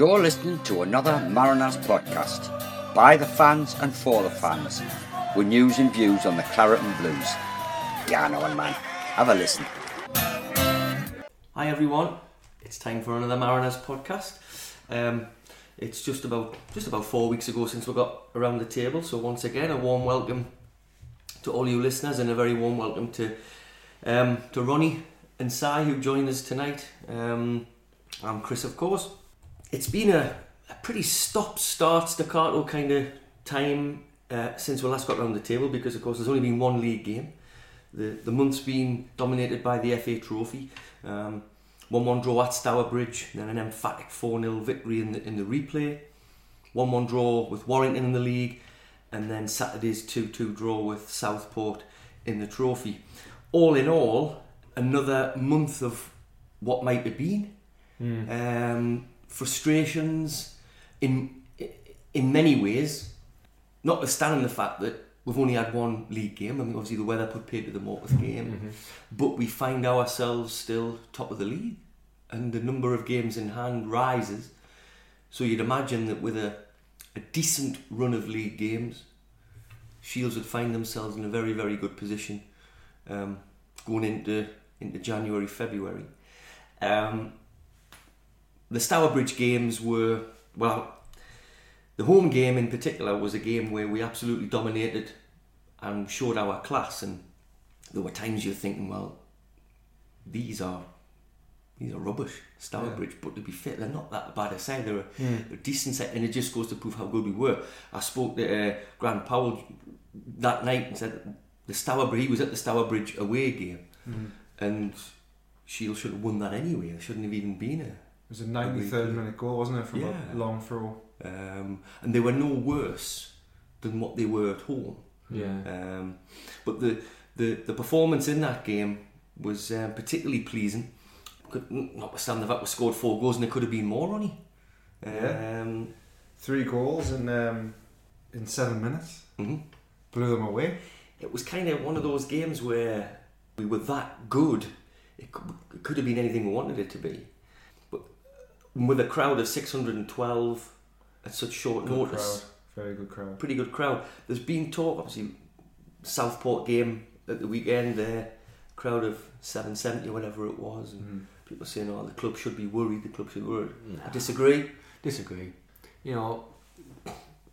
You're listening to another Mariners podcast by the fans and for the fans with news and views on the Claret and Blues. Yeah, one, man. Have a listen. Hi everyone, it's time for another Mariners podcast. Um, it's just about just about four weeks ago since we got around the table. So once again, a warm welcome to all you listeners, and a very warm welcome to um, to Ronnie and Sai who joined us tonight. Um, I'm Chris, of course. It's been a, a pretty stop-start staccato kind of time uh, since we last got round the table because, of course, there's only been one league game. The the month's been dominated by the FA Trophy. Um, 1 1 draw at Stourbridge, then an emphatic 4 0 victory in the, in the replay. 1 1 draw with Warrington in the league, and then Saturday's 2 2 draw with Southport in the trophy. All in all, another month of what might have been. Um, frustrations in in many ways, notwithstanding the fact that we've only had one league game. I mean, obviously the weather put paid to the Morpeth game, but we find ourselves still top of the league, and the number of games in hand rises. So you'd imagine that with a, a decent run of league games, Shields would find themselves in a very very good position um, going into into January February. Um, the Stourbridge games were well. The home game in particular was a game where we absolutely dominated and showed our class. And there were times you're thinking, well, these are these are rubbish, Stourbridge. But to be fair, they're not that bad a side. They're a, a decent side, and it just goes to prove how good we were. I spoke to uh, Grant Powell that night and said the Stourbridge. He was at the Stourbridge away game, and Shield should have won that anyway. There shouldn't have even been a It was a 93rd minute goal, wasn't it, from Yeah. a long throw? um, and they were no worse than what they were at home. Yeah. Um, but the, the the performance in that game was um, particularly pleasing. Could, notwithstanding the fact we scored four goals and there could have been more, Ronnie. Yeah. Um, Three goals in um, in seven minutes. mhm. Blew them away. It was kind of one of those games where we were that good. It could, it could have been anything we wanted it to be. With a crowd of 612 at such short Good notice, crowd. Very good crowd. pretty good crowd. There's been talk, obviously, Southport game at the weekend there, crowd of 770 or whatever it was, and Mhm. people saying, oh, the club should be worried, the club should be worried. I disagree. disagree. You know,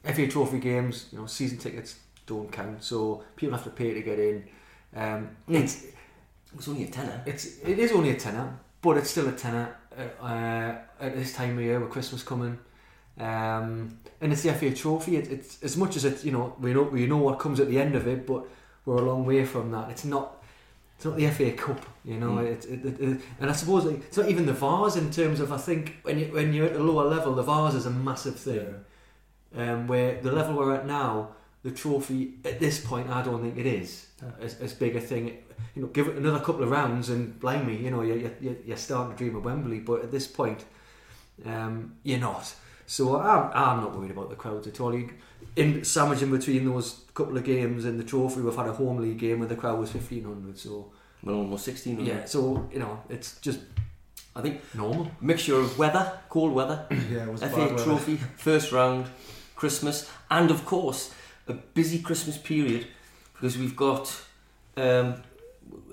FA Trophy games, you know, season tickets don't count, so people have to pay to get in. Um, Mm. It's It only a tenner. it's it is only a tenner, but it's still a tenner uh, uh, at this time of year with Christmas coming. Um, and it's the FA Trophy. It, it's as much as it, you know, we know we know what comes at the end of it, but we're a long way from that. It's not. It's not the FA Cup, you know. Mm. It, it, it, it- and I suppose like, it's not even the Vase in terms of I think when you when you're at a lower level, the Vase is a massive thing Yeah. um, where the level we're at now, the trophy at this point, I don't think it is as, as big a thing. You know, give it another couple of rounds and blame me. You know, you're, you're, you're starting to dream of Wembley, but at this point, um, you're not. So I'm, I'm not worried about the crowds at all. You, in sandwich in between those couple of games and the trophy, we've had a home league game where the crowd was fifteen hundred. So Well, almost 16. yeah, so you know, it's just I think normal. mixture of weather, cold weather, Yeah, it was bad FA weather. Trophy, first round, Christmas, and of course a busy Christmas period because we've got um,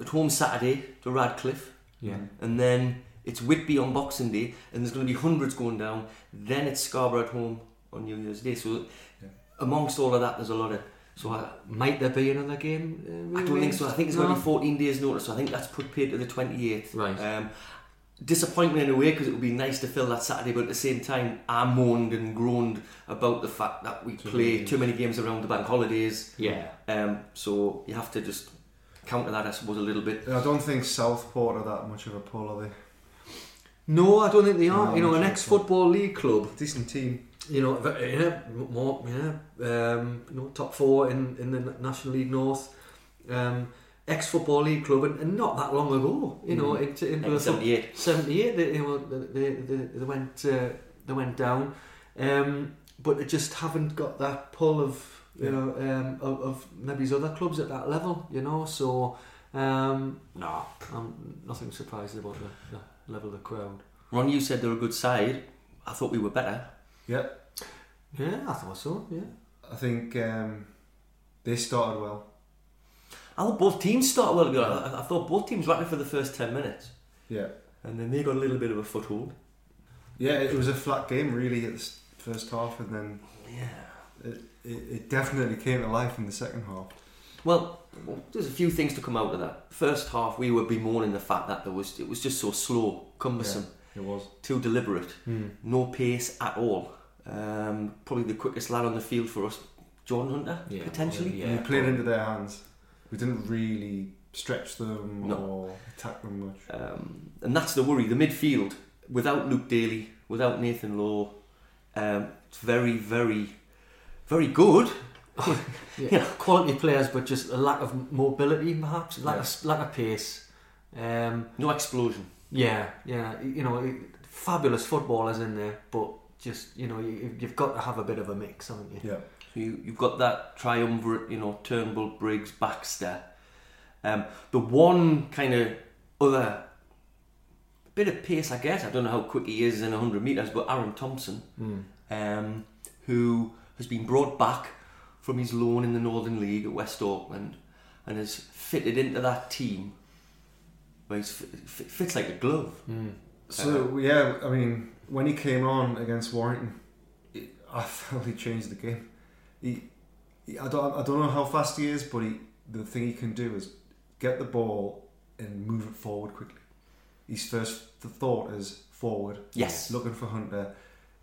at home Saturday to Radcliffe, Yeah. and then it's Whitby on Boxing Day, and there's going to be hundreds going down. Then it's Scarborough at home on New Year's Day. So Yeah. amongst all of that, there's a lot of. So I, Might there be another game? Uh, I don't think so. I think it's No? going to be 14 days' notice. So I think that's put paid to the 28th. Right. Um, disappointment in a way because it would be nice to fill that Saturday, but at the same time, I moaned and groaned about the fact that we Too play many too many games around the bank holidays. Yeah. Um, so you have to just counter that, I suppose, a little bit. I don't think Southport are that much of a pull, are they? No, I don't think they are. No, you know, an ex-football league club. Decent team. You know, yeah, more, yeah, um, you know, top four in, in the National League North. Um, ex-football league club, and, and not that long ago. You know, Mm. into, into the foot- 78. 78 they, you know, they, they, they went uh, they went down um, but they just haven't got that pull of you Yeah. know um, of, of maybe his other clubs at that level you know so um, no I'm nothing surprised about the, the level of the crowd Ron, you said they're a good side. I thought we were better. Yeah, Yeah, I thought so. Yeah. I think um, they started well. I thought both teams started well. to. I, I thought both teams were active for the first ten minutes, Yeah, and then they got a little bit of a foothold. yeah, it was a flat game really at the first half, and then Yeah. it, it, it definitely came to life in the second half. Well, there's a few things to come out of that. First half, we were bemoaning the fact that there was it was just so slow, cumbersome, It was. too deliberate, Hmm. no pace at all. Um, probably the quickest lad on the field for us, Jordan Hunter, Yeah, potentially. yeah. And we played into their hands. We didn't really stretch them No. or attack them much. Um, and that's the worry. The midfield, without Luke Daly, without Nathan Law, um, it's very, very, very good. Yeah. Yeah. Quality players, but just a lack of mobility, perhaps lack of lack of pace. Um, No explosion. yeah, yeah. You know, fabulous footballers in there, but just you know, you, you've got to have a bit of a mix, haven't you? Yeah. So you, you've got that triumvirate, you know, Turnbull, Briggs, Baxter. Um, the one kind of other bit of pace, I guess, I don't know how quick he is in 100 metres, but Aaron Thompson, Mm. um, who has been brought back from his loan in the Northern League at West Auckland and has fitted into that team where he fits like a glove. Mm. So yeah, I mean, when he came on against Warrington, it, I felt he changed the game. He, he, I don't, I don't know how fast he is, but he, the thing he can do is get the ball and move it forward quickly. His first th- thought is forward, Yes. looking for Hunter,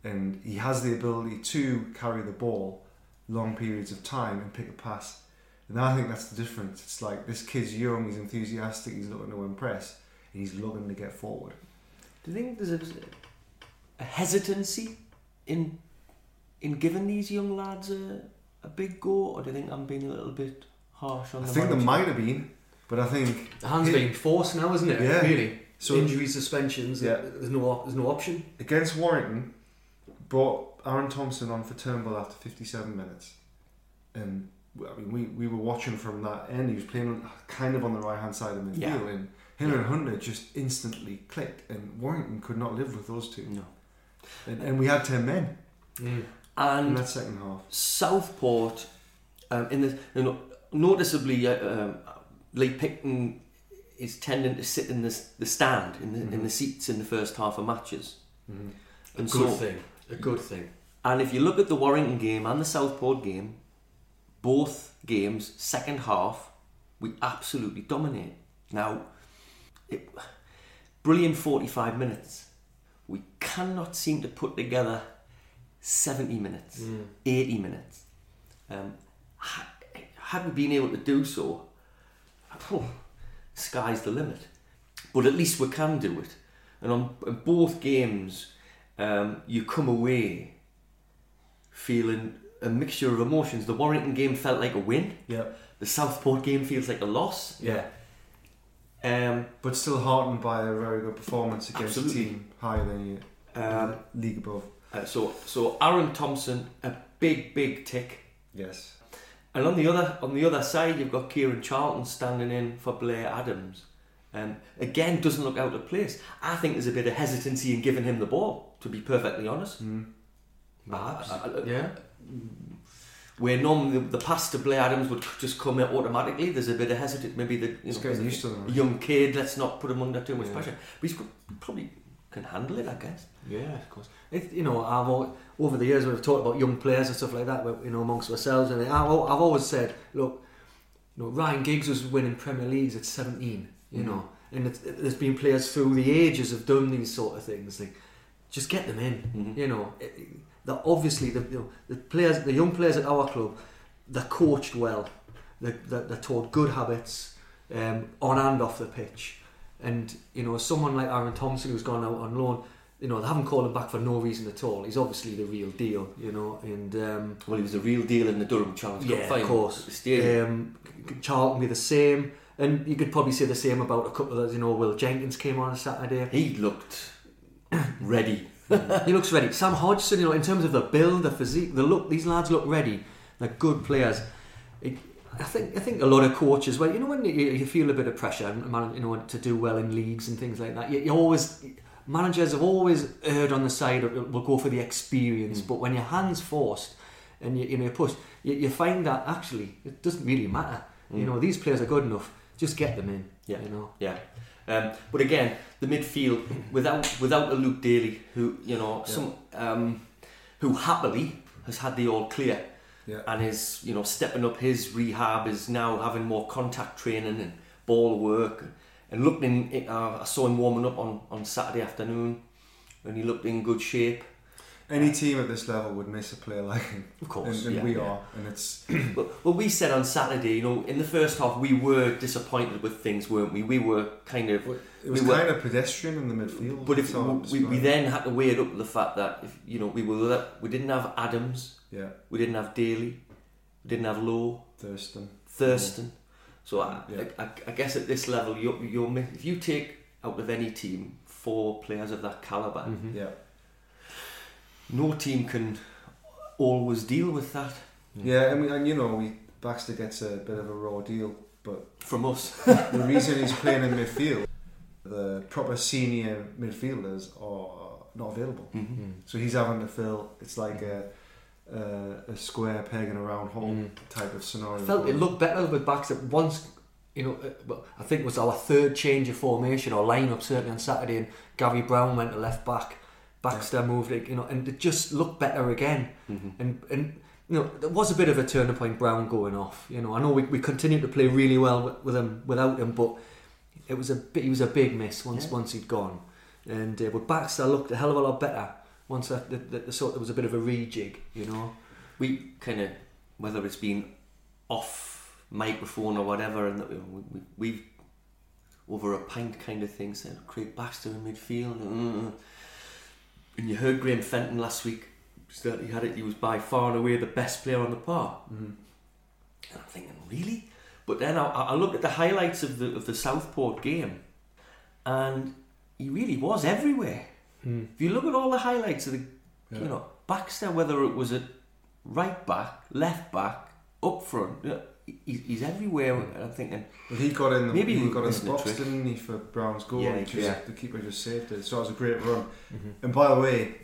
and he has the ability to carry the ball long periods of time and pick a pass. And I think that's the difference. It's like this kid's young, he's enthusiastic, he's looking to impress, and he's looking to get forward. Do you think there's a, a hesitancy in in giving these young lads a, a big go, or do you think I'm being a little bit harsh on I the think there manager? might have been, but I think The hand's Yeah. being forced now, isn't it? Yeah. Really. so Injuries, suspensions. Yeah. There's no. There's no option. against Warrington, brought Aaron Thompson on for Turnbull after 57 minutes, and I mean we, we were watching from that end. He was playing on, kind of on the right hand side of the midfield, Yeah. and him and Hunter just instantly clicked, and Warrington could not live with those two, No. and, and we had 10 men Mm. In And that second half. Southport, um, in the you know, noticeably, uh, um, Lee Picton is tending to sit in the the stand in the in Mhm. the seats in the first half of matches, Mm-hmm. and Good so thing. A good thing. And if you look at the Warrington game and the Southport game, both games, second half, we absolutely dominate. Now, it, brilliant 45 minutes. We cannot seem to put together 70 minutes, Mm. 80 minutes. Um, ha- had we been able to do so, phew, sky's the limit. But at least we can do it. And on, on both games, um, you come away feeling a mixture of emotions. The Warrington game felt like a win. Yeah, The Southport game feels like a loss. yeah, Um, but still heartened by a very good performance against Absolutely. a team higher than you, um, league above. Uh, so, so Aaron Thompson, a big, big tick. Yes, And on the other on the other side, you've got Kieran Charlton standing in for Blair Adams. Um, again, doesn't look out of place. I think there's a bit of hesitancy in giving him the ball. To be perfectly honest, mm. Perhaps. I- I- yeah. where normally the, the pass to Blair Adams would just come out automatically, there's a bit of hesitancy. Maybe the you know, getting a used to them. young kid. Let's not put him under too much Yeah. pressure. But he's got- probably can handle it, I guess. Yeah, of course. It, you know, I've al- over the years we've talked about young players and stuff like that, you know, amongst ourselves, and I've, I've always said, look, you know, Ryan Giggs was winning Premier Leagues at 17, you Mhm. know, and it's, there's been players through the ages have done these sort of things. Like, just get them in, Mhm. you know. It, it- obviously the you know, the players, the young players at our club, they're coached well. They're, they're, they're taught good habits um, on and off the pitch. And you know, someone like Aaron Thompson who's gone out on loan, you know, they haven't called him back for no reason at all. He's obviously the real deal, you know. And um, Well, he was the real deal in the Durham Challenge Cup yeah, final. of course. Um, Charlton be the same, and you could probably say the same about a couple of you know. Will Jenkins came on a Saturday. he looked ready. he looks ready. Sam Hodgson, you know, in terms of the build, the physique, the look, these lads look ready. They're good players. It, I think I think a lot of coaches, well, you know, when you, you feel a bit of pressure, you know, to do well in leagues and things like that, you, you always managers have always erred on the side of we'll go for the experience, Mm. but when your hands forced and you, you know you push, you, you find that actually it doesn't really matter. You Mm. know these players are good enough. Just get them in. Yeah. You know. Yeah. Um, but again, the midfield without without a Luke Daly, who you know Yeah. some um, who happily has had the all clear Yeah. and is you know stepping up his rehab, is now having more contact training and ball work, and looked in. Uh, I saw him warming up on on Saturday afternoon, and he looked in good shape. Any team at this level would miss a player like him, Of course, and, and yeah, we yeah. are, and it's Well, well, we said on Saturday, you know, in the first half, we were disappointed with things, weren't we? We were kind of it was We were- kind of pedestrian in the midfield. But if That's we, we then had to weigh it up with the fact that if you know we were we didn't have Adams, yeah, we didn't have Daly, we didn't have Lowe, Thurston, Thurston. So I, Yeah. I, I guess at this level, you're, you're if you take out of any team four players of that caliber, Mhm. yeah, no team can always deal with that yeah. I mean, and you know, we Baxter gets a bit of a raw deal, but from us. the reason he's playing in midfield, the proper senior midfielders are not available. Mhm. So he's having to fill. It's like a a, a square peg in a round hole Mm. type of scenario. I felt it looked better with Baxter once. You know, uh, I think it was our third change of formation or lineup certainly on Saturday, and Gary Brown went to left back. Baxter moved it, you know, and it just looked better again. Mhm. And and you know, there was a bit of a turning point. Brown going off. You know, I know we, we continued to play really well with, with him without him, but it was a bit, he was a big miss once Yeah. once he'd gone. And uh, but Baxter looked a hell of a lot better once that the, the, the sort there was a bit of a rejig. You know. We kind of whether it's been off microphone or whatever, and that we, we, we've over a pint kind of thing said Craig Baxter in midfield. mm. And you heard Graham Fenton last week that he had it. He was by far and away the best player on the par. Mm-hmm. And I'm thinking, really? But then I, I looked at the highlights of the of the Southport game, and he really was everywhere. Mm. If you look at all the highlights of the, Yeah. you know, Baxter, whether it was at right back, left back, up front, you know, he, he's everywhere. And I'm thinking, But he got in the Maybe he got in the the box, trick. didn't he, for Brown's goal? Yeah, just, yeah. The keeper just saved it. So it was a great run. Mm-hmm. And by the way,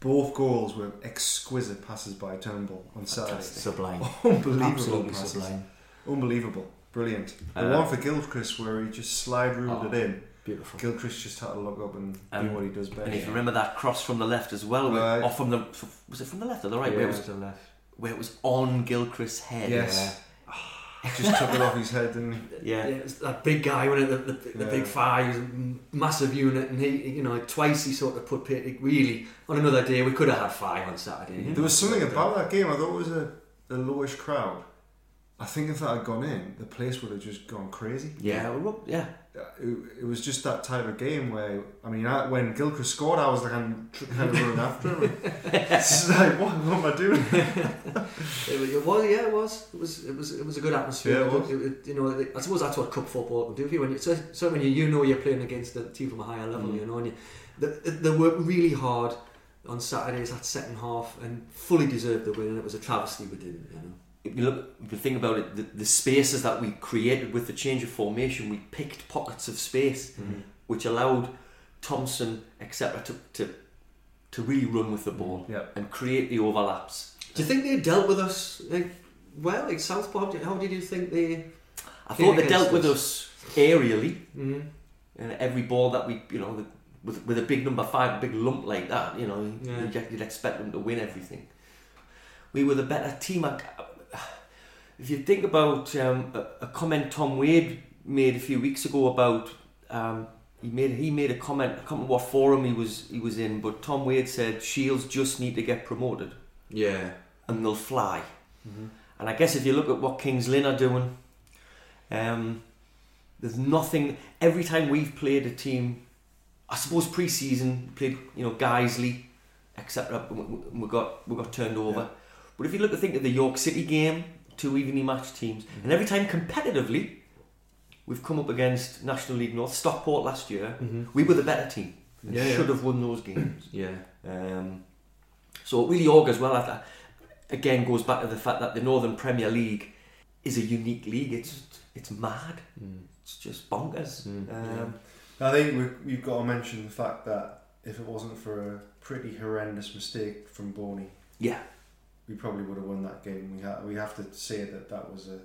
both goals were exquisite passes by Turnbull on Saturday. Sublime. Unbelievable Absolutely passes. sublime. Unbelievable. Brilliant. The Uh, one for Gilchrist where he just slide ruled Oh. it in. Beautiful. Gilchrist just had to look up and And- do what he does best. and if you remember that cross from the left as well, where, Right. off from the was it from the left or the right? yeah, Where, it was, to the left. where it was on Gilchrist's head. Yes. just took it off his head, didn't he? Yeah. Yeah, it's that big guy, wasn't it? The, the, the Yeah. big five, he's a m- massive unit, and he, you know, twice he sort of put Pitt. Really, on another day, we could have had five on Saturday. you There was something uh, about that game. I thought it was a, a lowish crowd. I think if that had gone in, the place would have just gone crazy. Yeah, yeah. It, it was just that type of game where, I mean, I, when Gilchrist scored, I was like, I'm kind of running after him. It's like, what, what am I doing? It, was- it was, yeah, it was. It was, it was, it was a good atmosphere. Yeah, it it- you know, I suppose that's what cup football can do for you. When you, so, so when you, you know you're playing against a team from a higher level, Mm. you know, and you, they, they worked really hard on Saturdays that second half and fully deserved the win. And it was a travesty we didn't. You know. If you look, if you think about it, the, the spaces that we created with the change of formation, we picked pockets of space which allowed Thompson, etc., to, to to really run with the ball Yeah. and create the overlaps. Do you think they dealt with us like, well, like Southpaw? do- How did you think they? I thought they dealt with us aerially, Mm-hmm. and every ball that we, you know, the, with with a big number five, a big lump like that, you know, Yeah. you'd, you'd expect them to win everything. We were the better team. I- If you think about um, a, a comment Tom Wade made a few weeks ago about um, he made he made a comment. I can't remember what forum he was he was in, but Tom Wade said Shields just need to get promoted Yeah. and they'll fly. And I guess if you look at what Kings Lynn are doing, um, there's nothing. Every time we've played a team, I suppose pre-season played, you know, Guiseley, etc. We got we got turned over. Yeah. But if you look at think of the York City game, two evenly matched teams, and every time competitively, we've come up against National League North, Stockport last year. Mm-hmm. We were the better team. and Yeah, yeah. should have won those games. Yeah. Um, so it really augurs well. I th- Again, goes back to the fact that the Northern Premier League is a unique league. It's it's mad. Mm. It's just bonkers. Mm, Um, I think we, we've got to mention the fact that if it wasn't for a pretty horrendous mistake from Boney, Yeah, we probably would have won that game. We ha- we have to say that that was a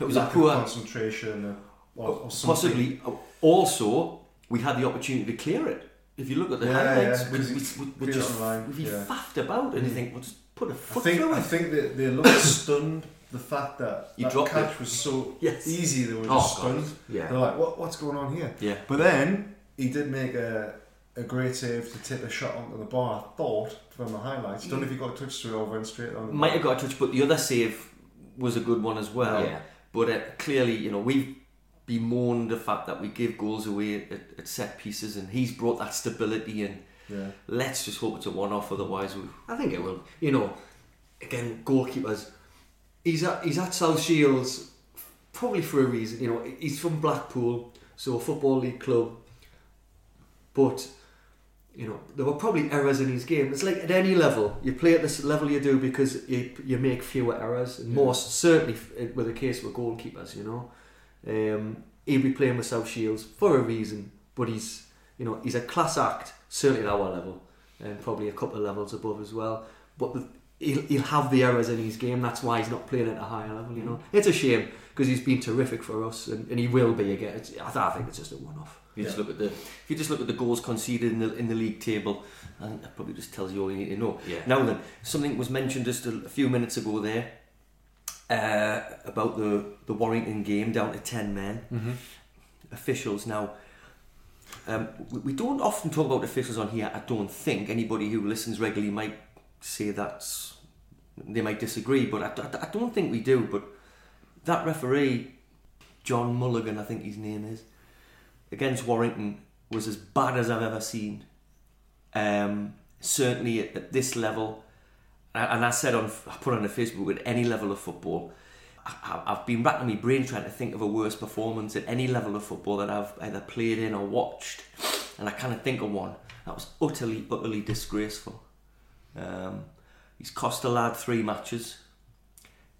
it was a poor, concentration uh, or, or possibly. Also, we had the opportunity to clear it. If you look at the Yeah, highlights, yeah, we, we, we, just we yeah. faffed about, and you Mm. think, well, just put a I foot think through I it. think that they looked stunned. The fact that You that catch it. was so Yes. easy, they were Oh, just God. stunned. Yeah. They're like, "What? What's going on here?" Yeah, But then he did make a, a great save to tip a shot onto the bar. I thought from the highlights. Don't know if he got a touch to it or went straight on. The might bar. have got a touch, but the other save was a good one as well. yeah. But uh, clearly, you know, we've bemoaned the fact that we give goals away at, at set pieces, and he's brought that stability. And Yeah. let's just hope it's a one-off. Otherwise, we I think it will. You know, again, goalkeepers. He's at he's at South Shields probably for a reason. You know, he's from Blackpool, so a football league club. But you know, there were probably errors in his game. It's like at any level, you play at this level you do because you, you make fewer errors, and Yeah. most certainly with the case with goalkeepers. You know, um, he'll be playing with South Shields for a reason, but he's you know he's a class act certainly at our level, and probably a couple of levels above as well. But the, he'll, he'll have the errors in his game. That's why he's not playing at a higher level. You know, it's a shame because he's been terrific for us, and, and he will be again. It's, I, I think it's just a one-off. If you just look at the if you just look at the goals conceded in the in the league table, I think that probably just tells you all you need to know. Yeah. Now then, something was mentioned just a, a few minutes ago there uh, about the the Warrington game down to ten men. Mm-hmm. Officials now. Um, we, we don't often talk about officials on here. I don't think anybody who listens regularly might say that's they might disagree, but I, I, don't think we do. But that referee, John Mulligan, I think his name is, against Warrington was as bad as I've ever seen. Um, certainly at, at this level, and I said on I put on the Facebook at any level of football. I- I've been racking my brain trying to think of a worse performance at any level of football that I've either played in or watched, and I can't think of one that was utterly, utterly disgraceful. Um, he's cost a lad three matches,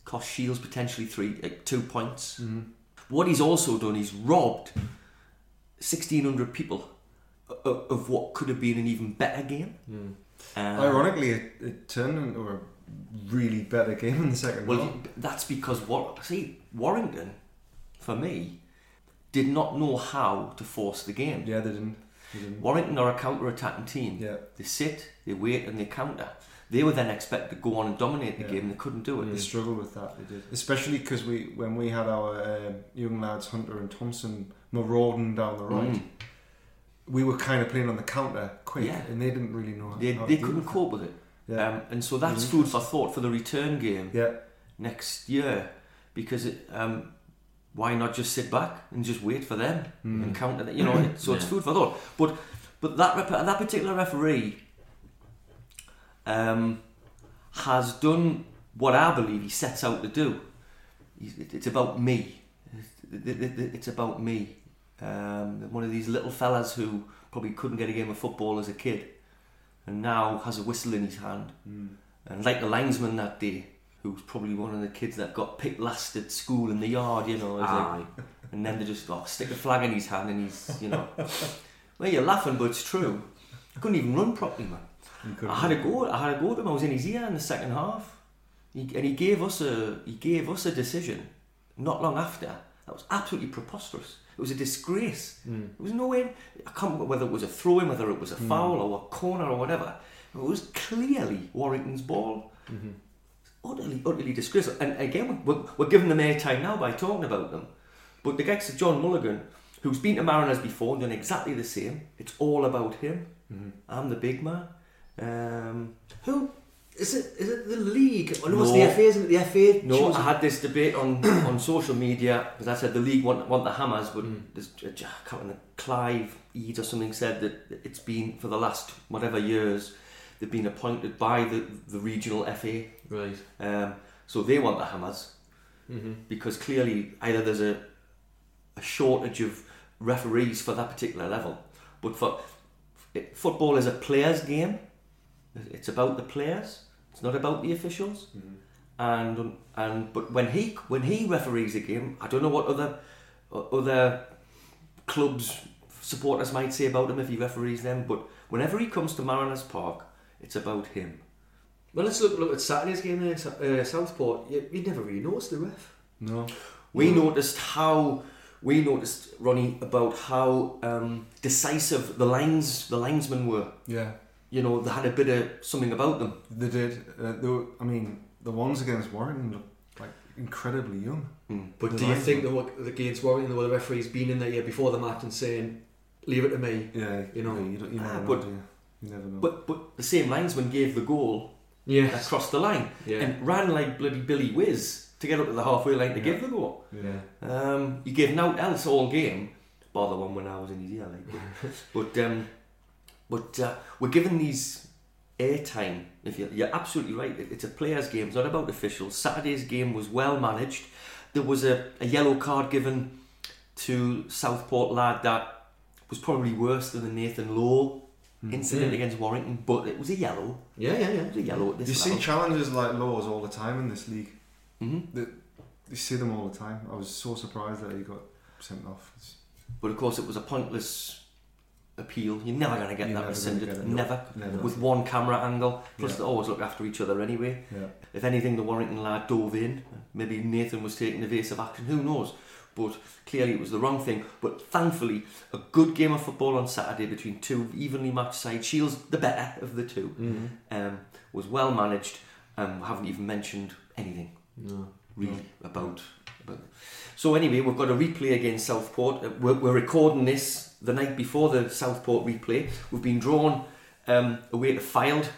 cost Shields potentially three, uh, two points. Mm-hmm. What he's also done, he's robbed 1,600 people of, of what could have been an even better game. Um, Ironically, it, it turned into a really better game in the second Well, half. that's because what see Warrington, for me, did not know how to force the game. Yeah, they didn't. They didn't. Warrington are a counter-attacking team. Yeah. They sit, they wait, and they counter. They were then expected to go on and dominate the Yeah. game, and they couldn't do it. They struggled with that. They did, especially because we when we had our um young lads Hunter and Thompson marauding down the right, Mm. we were kind of playing on the counter quick, Yeah. and they didn't really know. They, how they to couldn't with cope with it. it. Yeah, Um, and so that's Mhm. food for thought for the return game yeah, next year. Because it, um, why not just sit back and just wait for them Mm. and counter? You know, it- so it's food for thought. But but that rep- that particular referee um, has done what I believe he sets out to do. It's about me. It- it- it- It's about me. Um, one of these little fellas who probably couldn't get a game of football as a kid, and now has a whistle in his hand. Mm. And like the linesman that day, who was probably one of the kids that got picked last at school in the yard, you know, like, and then they just oh, stick a flag in his hand and he's, you know, well, you're laughing, but it's true. I couldn't even run properly, man. I had a go. I had a go to him. I was in his ear in the second half, he, and he gave us a he gave us a decision. Not long after, that was absolutely preposterous. It was a disgrace. Mm. There was no way. I can't remember whether it was a throw in, whether it was a Hmm. foul or a corner or whatever. It was clearly Warrington's ball. Mhm. Utterly, utterly disgraceful. And again, we're, we're giving them airtime now by talking about them. But the guy to John Mulligan, who's been to Mariners before and done exactly the same, it's all about him. Mhm. I'm the big man. Um, Who is it? Is it the league? Or no, No. it's the FA. Isn't it? The FA. no, I had this debate on, on social media because I said the league want, want the hammers, but Mm. I can't remember, Clive Eads or something said that it's been for the last whatever years they've been appointed by the, the regional FA. right. Um, so they want the hammers Mm-hmm. because clearly either there's a, a shortage of referees for that particular level, but for it, football is a players' game. It's about the players. It's not about the officials. Mhm. And and but when he when he referees a game, I don't know what other other clubs supporters might say about him if he referees them. But whenever he comes to Mariners Park, it's about him. Well, let's look, look at Saturday's game there, uh, Southport. You, you never really noticed the ref. No. We noticed how we noticed Ronnie about how um, decisive the lines the linesmen were. Yeah, You know, they had a bit of something about them. they did. Uh, they were, I mean, the ones against Warrington looked like incredibly young. Mm. But do you lines think were- the, wa- against Warrington, the referee's been in there yeah, before the match and saying, leave it to me? Yeah, You know. yeah, you, don't, you Ah, never know. but- do you? You never know. But but the same linesman gave the goal Yes. across the line Yeah. and ran like bloody Billy Whizz to get up to the halfway line to Yeah. give the goal. yeah. Um, you gave no else all game, bar the one when I was in his ear, like. But but, um, but uh, we're given these airtime. If you, you're absolutely right, it's a players' game. It's not about officials. Saturday's game was well managed. There was a, a yellow card given to Southport lad that was probably worse than the Nathan Lowe incident Yeah. against Warrington, but it was a yellow. Yeah, yeah, yeah. It was a yellow at this You see level. challenges like Laws all the time in this league. Mhm. You see them all the time. I was so surprised that he got sent off. But of course, it was a pointless appeal. You're never going to get You're that never rescinded. get. Never. Never. With one camera angle. Plus, Yeah. they always look after each other anyway. Yeah. If anything, the Warrington lad dove in. Maybe Nathan was taking evasive action. Who knows? But clearly, it was the wrong thing. But thankfully, a good game of football on Saturday between two evenly matched sides. Shields, the better of the two, Mm-hmm. um, was well managed. Um, haven't even mentioned anything No. really about, about. So anyway, we've got a replay against Southport. Uh, We're, we're recording this the night before the Southport replay. We've been drawn um, away to Fylde.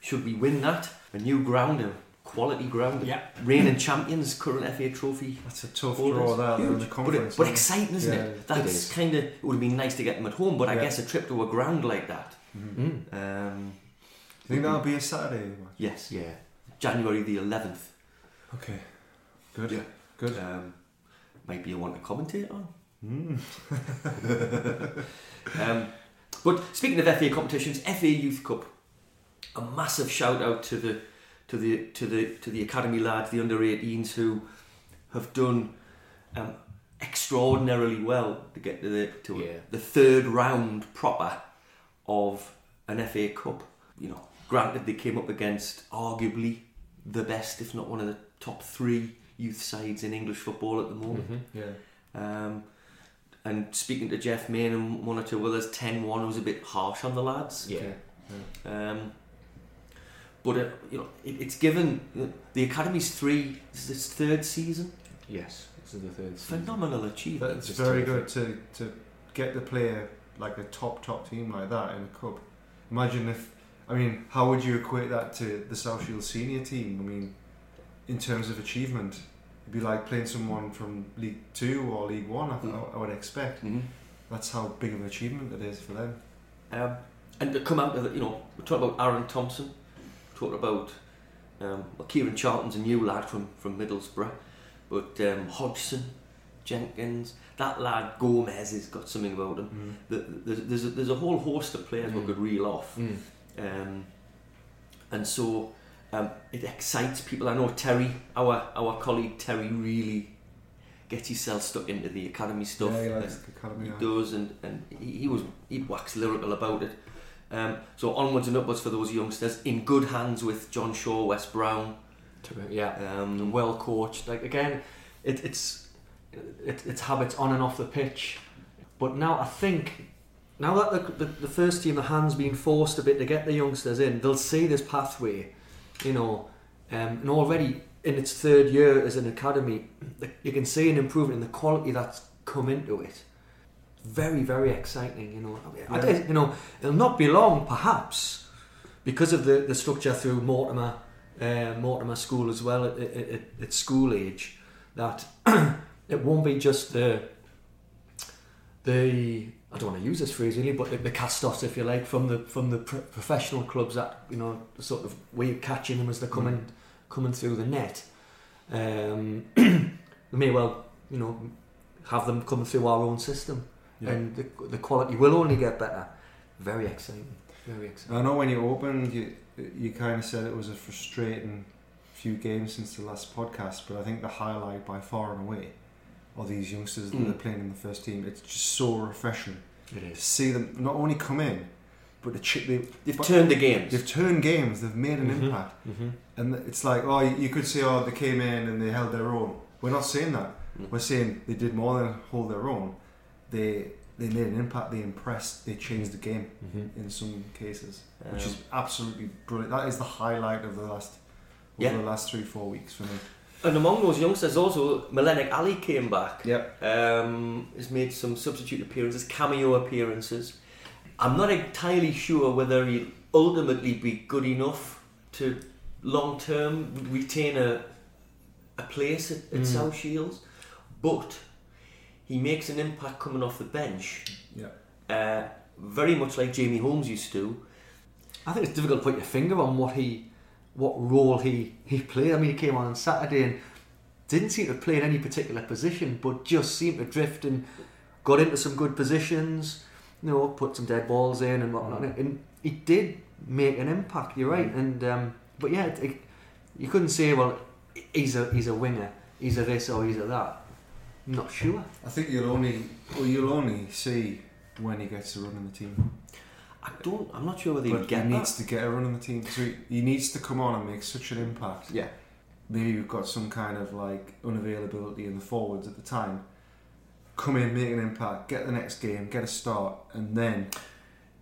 Should we win that, a new ground, a quality ground, Yeah. reigning champions, current FA Trophy. That's a tough holders. draw, that. They're in the Huge. But, it, but exciting, isn't Yeah, it? it That's is. kind of. It would have been nice to get them at home, but I Yeah. guess a trip to a ground like that. they? Mhm. Mm. Um, You think that'll be a Saturday match? yes, Yeah. January the 11th. Okay. Good. Yeah. Good. Um, might be a one to commentate on. Mm. Um, but speaking of FA competitions, FA Youth Cup, a massive shout out to the to the to the to the academy lads, the under 18s who have done um, extraordinarily well to get to the to Yeah. the third round proper of an FA Cup. You know, granted they came up against arguably the best, if not one of the top three youth sides in English football at the moment. Mm-hmm. Yeah. Um, and speaking to Jeff Main and one or two others, 10 1 was a bit harsh on the lads. Yeah. Okay. Um, but uh, you know, it, it's given the academy's three. This is its third season. Yes. This is the third. season. Phenomenal achievement. That's It's very terrific. good to, to get to play like a top top team like that in a cup. Imagine if I mean, how would you equate that to the South Shield senior team? I mean, in terms of achievement, it'd be like playing someone from League Two or League One. I, Mm. I would expect Mhm. that's how big of an achievement it is for them. Um, and to come out of it, you know, we're talking about Aaron Thompson, talking about um, well, Kieran Charlton's a new lad from, from Middlesbrough, but um, Hodgson, Jenkins, that lad Gomez has got something about him. The, there's, there's, a, there's a whole host of players we Mm. could reel off. Mm. Um, and so um, it excites people. I know Terry, our our colleague Terry, really gets himself stuck into the academy stuff. Yeah, he likes the academy. he yeah. does, and, and he, he was he waxed lyrical about it. Um, so onwards and upwards for those youngsters, in good hands with John Shaw, West Brown. Yeah. Um, well coached. Like again, it, it's it, it's habits on and off the pitch. But now I think now that the, the, the first team, the hands being forced a bit to get the youngsters in, they'll see this pathway, you know, um, and already in its third year as an academy, you can see an improvement in the quality that's come into it. Very, very exciting, you know. I mean, Yeah. you know, it'll not be long, perhaps, because of the, the structure through Mortimer, uh, Mortimer School as well at, at, at, at school age, that it won't be just the the I don't want to use this phrase really, but the, the cast-offs, if you like, from the from the pro- professional clubs that you know the sort of way of catching them as they're coming coming through the net. Um, we may well, you know, have them come through our own system, Yeah. and the, the quality will only get better. Very exciting. Very exciting. I know when you opened, you you kind of said it was a frustrating few games since the last podcast, but I think the highlight by far and away are these youngsters that Mm. are playing in the first team. It's just so refreshing It to see them not only come in, but the ch- they, They've but turned the games. they've turned games. They've made an Mhm. impact, Mm-hmm. and it's like oh, you could say oh they came in and they held their own. We're not saying that. Mm. We're saying they did more than hold their own. They they made an impact. They impressed. They changed the game Mm-hmm. in some cases, which Um, is absolutely brilliant. That is the highlight of the last over Yeah. the last three four weeks for me. And among those youngsters, also Melenik Ali came back. Yep. Um, has made some substitute appearances, cameo appearances. I'm not entirely sure whether he'll ultimately be good enough to long term retain a a place at, at Mm. South Shields, but he makes an impact coming off the bench. Yeah. Uh, very much like Jamie Holmes used to. I think it's difficult to put your finger on what he, what role he he played. I mean, he came on on Saturday and didn't seem to play in any particular position, but just seemed to drift and got into some good positions. You know, put some dead balls in and whatnot. And he did make an impact. You're right. And um, but yeah, it, it, you couldn't say, well, he's a he's a winger, he's a this or he's a that. I'm not sure. I think you'll only well, you'll only see when he gets a run in the team. I don't. I'm not sure whether he'd But get he that. needs to get a run on the team. So he, he needs to come on and make such an impact. Yeah. Maybe we've got some kind of like unavailability in the forwards at the time. Come in, make an impact, get the next game, get a start, and then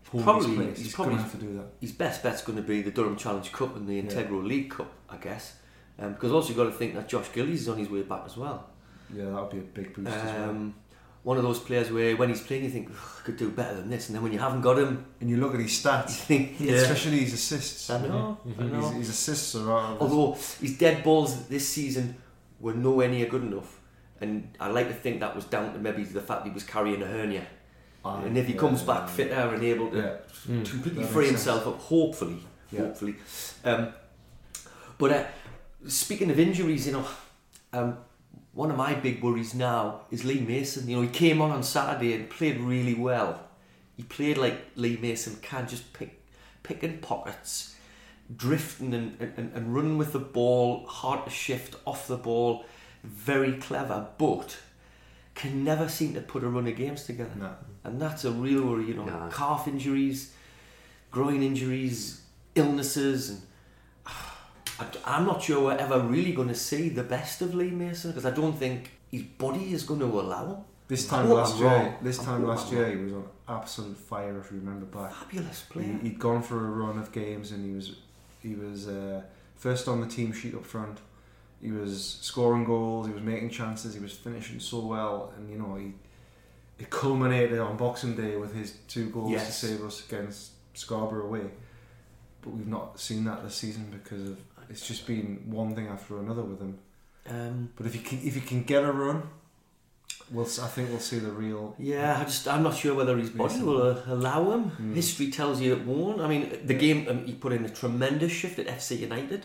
Probably- his place. he's He's, probably- going to have to do that. his best bet's going to be the Durham Challenge Cup and the Yeah. Integro League Cup, I guess. Um, because also you've got to think that Josh Gillies is on his way back as well. Yeah, that would be a big boost as well. One of those players where when he's playing you think, "Ugh, I could do better than this, and then when you haven't got him, And you look at his you stats, think, yeah. especially his assists. I know, I know. His, his assists are out Although his dead balls this season were nowhere near good enough. And I like to think that was down to maybe the fact he was carrying a hernia. Ah, and if he yeah, comes back yeah. fitter and able to. Mm. completely free himself up, hopefully, hopefully. Um, but uh, speaking of injuries, you know, um, one of my big worries now is Lee Mason. You know, he came on on Saturday and played really well. He played like Lee Mason can, just pick, picking pockets, drifting and, and, and running with the ball, hard to shift off the ball, very clever, but can never seem to put a run of games together. No. And that's a real worry, you know, Yeah. calf injuries, groin injuries, illnesses, and I, am not sure we're ever really going to see the best of Lee Mason because I don't think his body is going to allow him. This time last year, wrong. this time last year, wrong. he was on absolute fire. If you remember back, Fabulous he, player. he'd gone for a run of games and he was he was uh, first on the team sheet up front. He was scoring goals. He was making chances. He was finishing so well, and you know he it culminated on Boxing Day with his two goals Yes. to save us against Scarborough away. But we've not seen that this season because of it's just been one thing after another with him. Um, But if you can if you can get a run, we'll I think we'll see the real. yeah, I just I'm not sure whether his body will uh, allow him. Mm. History tells you it won't. I mean, the game um, he put in a tremendous shift at FC United.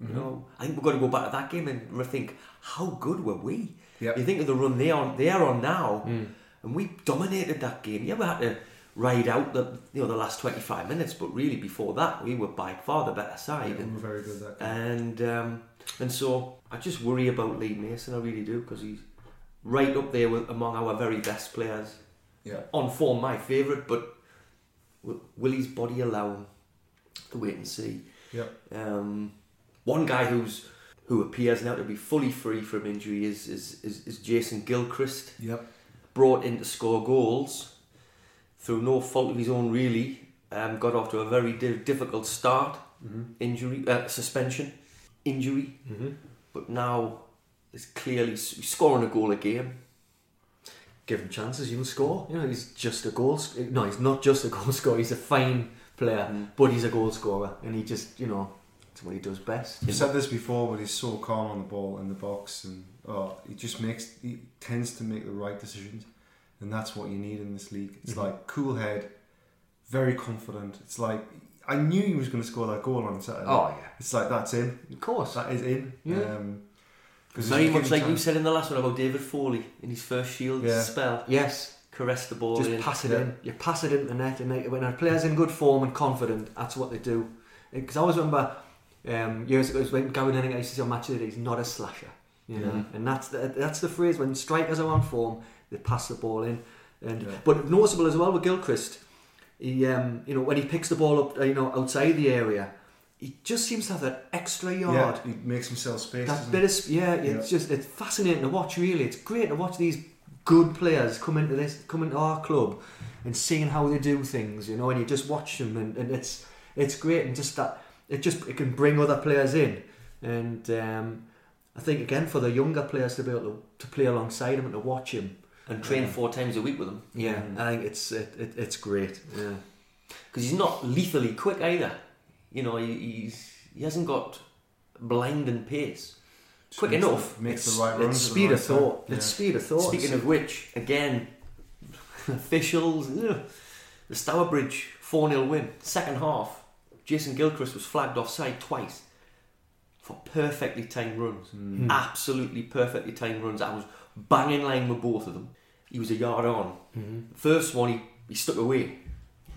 You Mhm. know, I think we've got to go back to that game and rethink how good were we. Yep. You think of the run they on they are on now, Mm. and we dominated that game. Yeah, we had to ride out the you know the last twenty five minutes, but really before that we were by far the better Yeah, side. we and were very good that and um, and so I just worry about Lee Mason. I really do because he's right up there with among our very best players. yeah. On form, my favourite, but will, will his body allow him? To wait and see. Yep. Um, one guy who's who appears now to be fully free from injury is is, is, is Jason Gilchrist Yep. brought in to score goals through no fault of his own, really. Um, got off to a very di- difficult start, Mm-hmm. injury, uh, suspension, injury, Mm-hmm. but now is clearly scoring a goal a game. Give him chances, you can score. You know, he's just a goal. sc- No, he's not just a goal scorer. He's a fine player, Mm. but he's a goal scorer, and he just, you know, it's what he does best. I've said this before, but he's so calm on the ball in the box, and oh, he just makes he tends to make the right decisions, and that's what you need in this league. It's Mhm. like cool head, very confident. It's like I knew he was going to score that goal on Saturday. Oh yeah, It's like that's in. of course. That is in. Yeah. Um, Very much like him you said in the last one about David Foley in his first Shield Yeah. spell. Yes, caress the ball just in. pass it Yeah. in. You pass it into the net, and they, when a player's in good form and confident, that's what they do. Because I always remember um, years ago when Gary Lineker used to say on match he's not a slasher. You know, Mhm. and that's the, that's the phrase when strikers are on form, they pass the ball in. And Yeah. but noticeable as well with Gilchrist, He, um, you know, when he picks the ball up, uh, you know, outside the area, he just seems to have that extra yard. Yeah, he makes himself space. That bit of yeah, it's just it's fascinating to watch. Really, it's great to watch these good players come into this, come into our club, and seeing how they do things. You know, and you just watch them, and, and it's it's great, and just that it just it can bring other players in, and um, I think again for the younger players to be able to, to play alongside him and to watch him. And train Yeah. four times a week with him. Yeah, I think it's it, it, it's great. Yeah. because he's not lethally quick either. You know, he, he's he hasn't got blinding pace. Just quick enough. makes It's, the right runs. it's speed right of thought. Yeah. It's speed of thought. Speaking of which, again, officials, ugh, the Stourbridge 4 0 win, second half, Jason Gilchrist was flagged offside twice for perfectly timed runs. Mm. Absolutely perfectly timed runs. I was banging line with both of them. He was a yard on. Mhm. First one, he, he stuck away,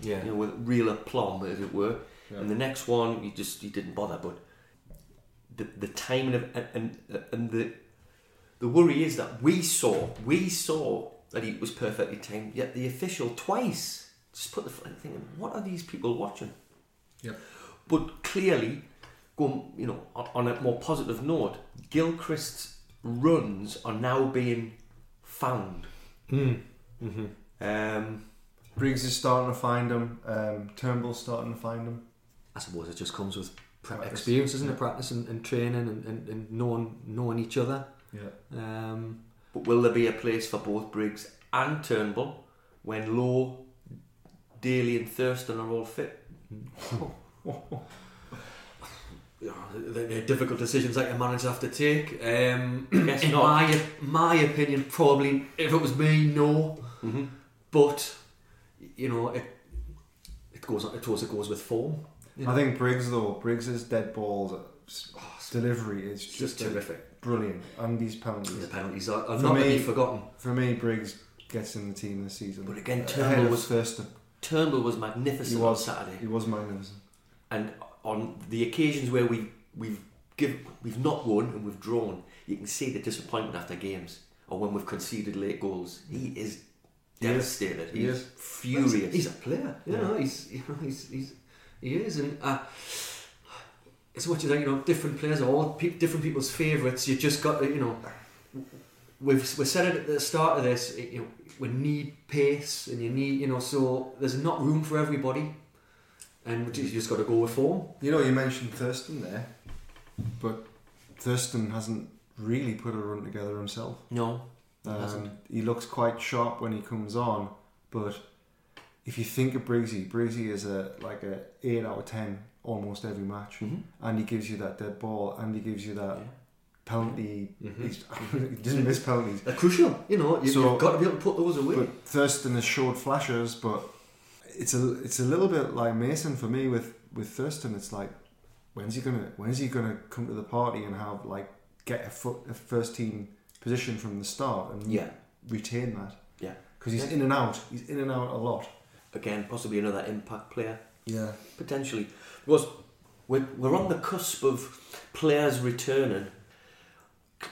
Yeah. you know, with real aplomb, as it were. Yeah. And the next one, he just he didn't bother. But the the timing of and and, the the worry is that we saw we saw that he was perfectly timed. Yet the official twice just put the thinking, what are these people watching? Yep. But clearly, going you know on a more positive note, Gilchrist's runs are now being found. Mm. hmm Um, Briggs is starting to find him. Um, Turnbull's starting to find him. I suppose it just comes with pra- Practice. experience, isn't it? Practice and, and training and, and, and knowing knowing each other. Yeah. Um, But will there be a place for both Briggs and Turnbull when Law, Daly, and Thurston are all fit? you know, they're, they're difficult decisions that your managers have to take. Um, Guess in not. my my opinion, probably if it was me, no. Mm-hmm. But you know, it it goes it goes it goes with form. you know. I think Briggs though, Briggs's dead balls uh, delivery is just just terrific. brilliant, and these penalties. The penalties are, are For not to me- be forgotten. For me, Briggs gets in the team this season. But again, Turnbull was Thurston. Turnbull was magnificent He was. on Saturday, He was magnificent. and on the occasions where we've we've give we've not won and we've drawn, you can see the disappointment after games, or when we've conceded late goals. He is devastated. He is. furious. He's, he's a player. You know, he's you know he's, he's he is, and uh, it's what you think. You know, different players are all pe- different people's favourites. You just got to, you know. We've we said it at the start of this. You know, we need pace, and you need you know. So there's not room for everybody, and you just got to go with form. You know, you mentioned Thurston there, but Thurston hasn't really put a run together himself. no, Um, Hasn't. he looks quite sharp when he comes on, but if you think of Briggsy, Briggsy is a like a eight out of ten almost every match, Mhm. and he gives you that dead ball, and he gives you that Yeah. penalty. Mhm. He doesn't miss penalties. They're crucial. You know, you, So- you've got to be able to put those away. But Thurston has showed flashes, but it's a it's a little bit like Mason for me with with Thurston. It's like when's he gonna when's he gonna come to the party and have like get a, foot, a first team position from the start and yeah. retain that. Yeah. because he's Yeah. in and out. He's in and out a lot. Again, possibly another impact player. Yeah, potentially because we're, we're on the cusp of players returning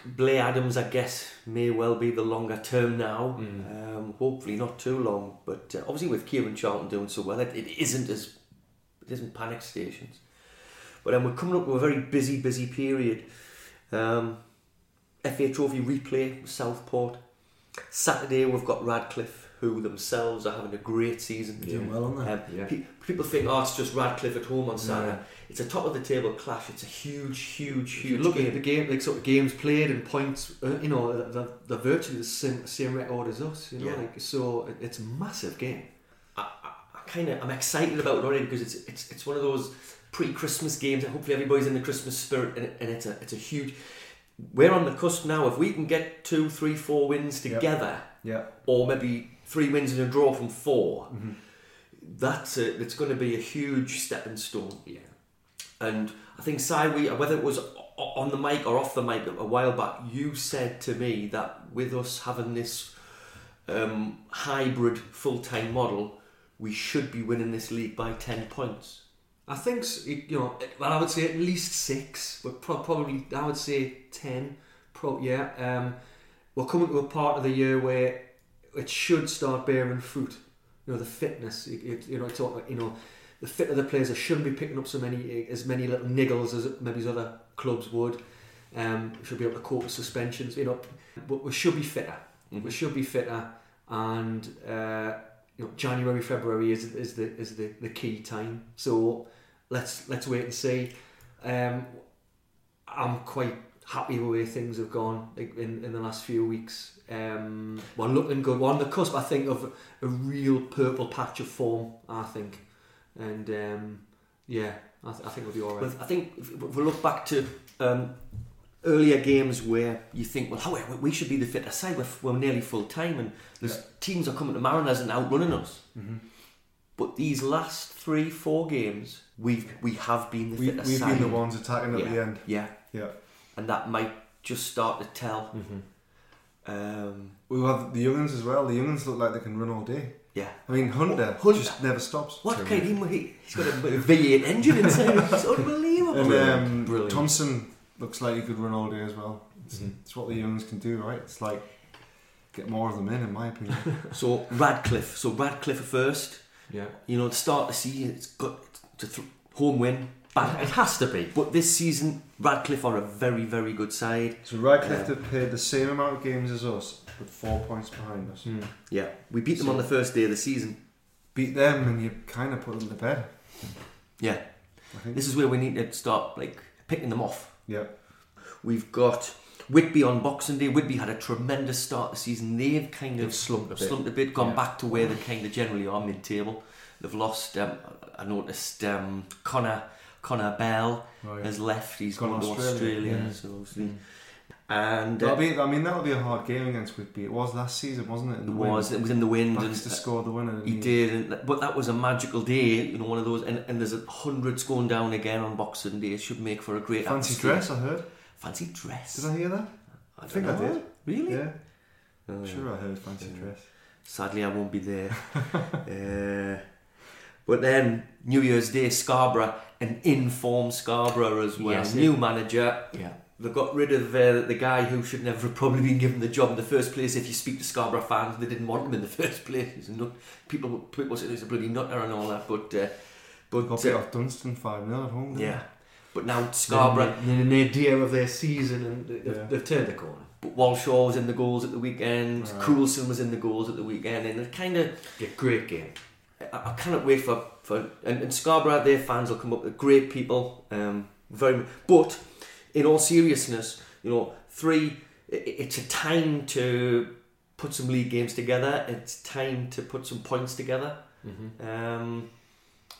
Blair Adams I guess may well be the longer term now. Mm. um, hopefully not too long but uh, obviously with Kieran Charlton doing so well it, it isn't as it isn't panic stations. But then we're coming up with a very busy busy period. Um, FA Trophy replay with Southport. Saturday we've got Radcliffe who themselves are having a great season They're doing well on that. um, Yeah. pe- people think, oh, it's just Radcliffe at home on Saturday. Yeah. It's a top of the table clash. It's a huge, huge, huge look game. at the game, like sort of games played and points, uh, you know, they're, they're virtually the same, same record as us. You know, Yeah. like so it's a massive game. I, I, I kind of, I'm excited about it already because it's it's it's one of those pre-Christmas games, and hopefully everybody's in the Christmas spirit, and, and it's a it's a huge. We're on the cusp now. If we can get two, three, four wins together, Yeah, or maybe three wins and a draw from 4 Mhm. that's a, it's going to be a huge stepping stone. Yeah. And I think we, whether it was on the mic or off the mic a while back, you said to me that with us having this um, hybrid full time model, we should be winning this league by 10 points. I think you know. Well, I would say at least six, but pro- probably I would say ten. Pro- yeah. Um, we're coming to a part of the year where it should start bearing fruit. you know the fitness. You, you, you know, it's all, you know the fit of the players. They shouldn't be picking up so many as many little niggles as maybe as other clubs would. Um, should be able to cope with suspensions. You know, but we should be fitter. Mhm. We should be fitter, and uh, you know, January, February is is the is the, the key time. So let's let's wait and see. Um, I'm quite happy with the way things have gone like, in, in the last few weeks. Um, we're looking good. We're on the cusp, I think, of a real purple patch of form. I think, and um, yeah, I, th- I think we'll be all right. But I think if if we look back to um, earlier games where you think, well, how we should be the fitter side. We're, we're nearly full time, and there's Yeah. teams are coming to Mariners and outrunning us. Mm-hmm. But these last three, four games, we've we have been the We, fitter we've side. been the ones attacking at yeah, the end. yeah, Yeah. And that might just start to tell. Mhm. Um, We have the younguns as well. The younguns look like they can run all day. yeah. I mean, Hunter, Hunter. just never stops. What kind of he, he's got a V8 engine inside. him. It's unbelievable. And um, Brilliant. Thompson looks like he could run all day as well. It's, Mhm. it's what the youngs can do, right? It's like get more of them in, in my opinion. So Radcliffe. So Radcliffe first. Yeah, You know, to start the season, it's got to th- home win. Bang. it has to be. But this season, Radcliffe are a very, very good side. so Radcliffe Yeah. have played the same amount of games as us, but four points behind us. Mm. Yeah, we beat them on the first day of the season. Beat them, and you kind of put them to bed. Yeah, this is where we need to start like picking them off. yeah. We've got Whitby on Boxing Day. Whitby had a tremendous start to the season. They've kind of slumped a bit. slumped a bit, gone Yeah. back to where they kind of generally are mid-table. They've lost. Um, I noticed um, Connor Connor Bell Right. has left. He's Gone gone to Australia, Australia, yeah. so obviously. Mm. And uh, be, I mean, that'll be a hard game against Whitby. It was last season, wasn't it? in it the wind? was it was in the wind and Baxter scored the winner. didn't He did, and, but that was a magical day. You know, one of those, and, and there's a hundreds going down again on Boxing Day. It should make for a great Fancy atmosphere. dress, I heard. Fancy dress. Did I hear that? I, don't think I did. Really? Yeah. Oh. Sure, I heard fancy Yeah. dress. Sadly, I won't be there. uh, but then New Year's Day, Scarborough, an informed Scarborough as well. Yes, New manager. Yeah. They got rid of uh, the guy who should never have probably been given the job in the first place. If you speak to Scarborough fans, they didn't want him in the first place. He's a nut. People, people say he's a bloody nutter and all that. But, uh, but Got uh, off Dunston 5 0 at home. yeah. But now Scarborough, An, an idea of their season, and they've, Yeah. they've turned the corner. but Walshaw was in the goals at the weekend. Right. Coulson was in the goals at the weekend, and it kind of Yeah, great game. I, I cannot wait for for and, and Scarborough. Their fans will come up with great people. Um, very, but in all seriousness, you know, three. i- It's a time to put some league games together. It's time to put some points together. Mm-hmm. Um,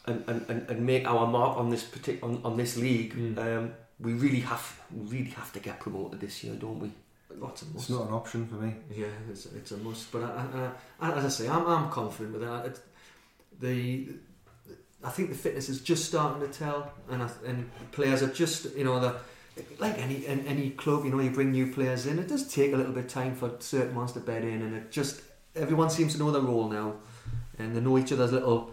and, and, and, and make our mark on this partic- on, on this league. Mm. Um, we really have we really have to get promoted this year, don't we? Lots of It's not an option for me. Yeah, it's, it's a must. But I, I, I, as I say, I'm, I'm confident with that. It's, the I think the fitness is just starting to tell, and I, and players are just you know the like any any club, you know, you bring new players in. It does take a little bit of time for certain ones to bed in, and it just everyone seems to know their role now, and they know each other's little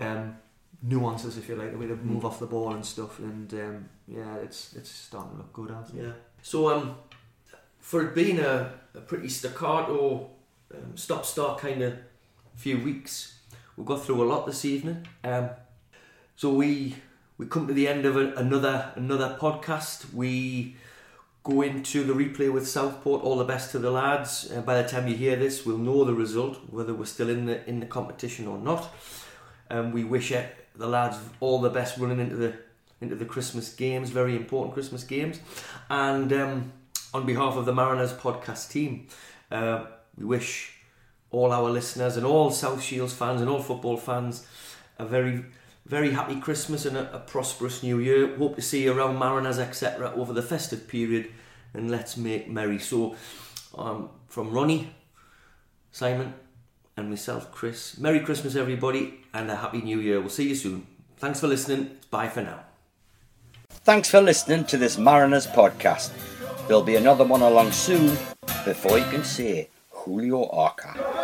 um, nuances, if you like, the way they move off the ball and stuff. And um, yeah, it's it's starting to look good. I think. Yeah. So um, for it being a, a pretty staccato, um, stop-start kind of few weeks, we've got through a lot this evening. Um, so we we come to the end of a, another another podcast. We go into the replay with Southport. All the best to the lads. Uh, by the time you hear this, we'll know the result, whether we're still in the in the competition or not. Um, we wish uh, the lads all the best running into the into the Christmas games, very important Christmas games. And um, on behalf of the Mariners podcast team, uh, we wish all our listeners and all South Shields fans and all football fans a very, very happy Christmas and a, a prosperous new year. Hope to see you around Mariners, etc., over the festive period, and let's make merry. So, um, from Ronnie, Simon, and myself, Chris, Merry Christmas, everybody, and a Happy New Year. We'll see you soon. Thanks for listening. Bye for now. Thanks for listening to this Mariners podcast. There'll be another one along soon before you can say Julio Arca.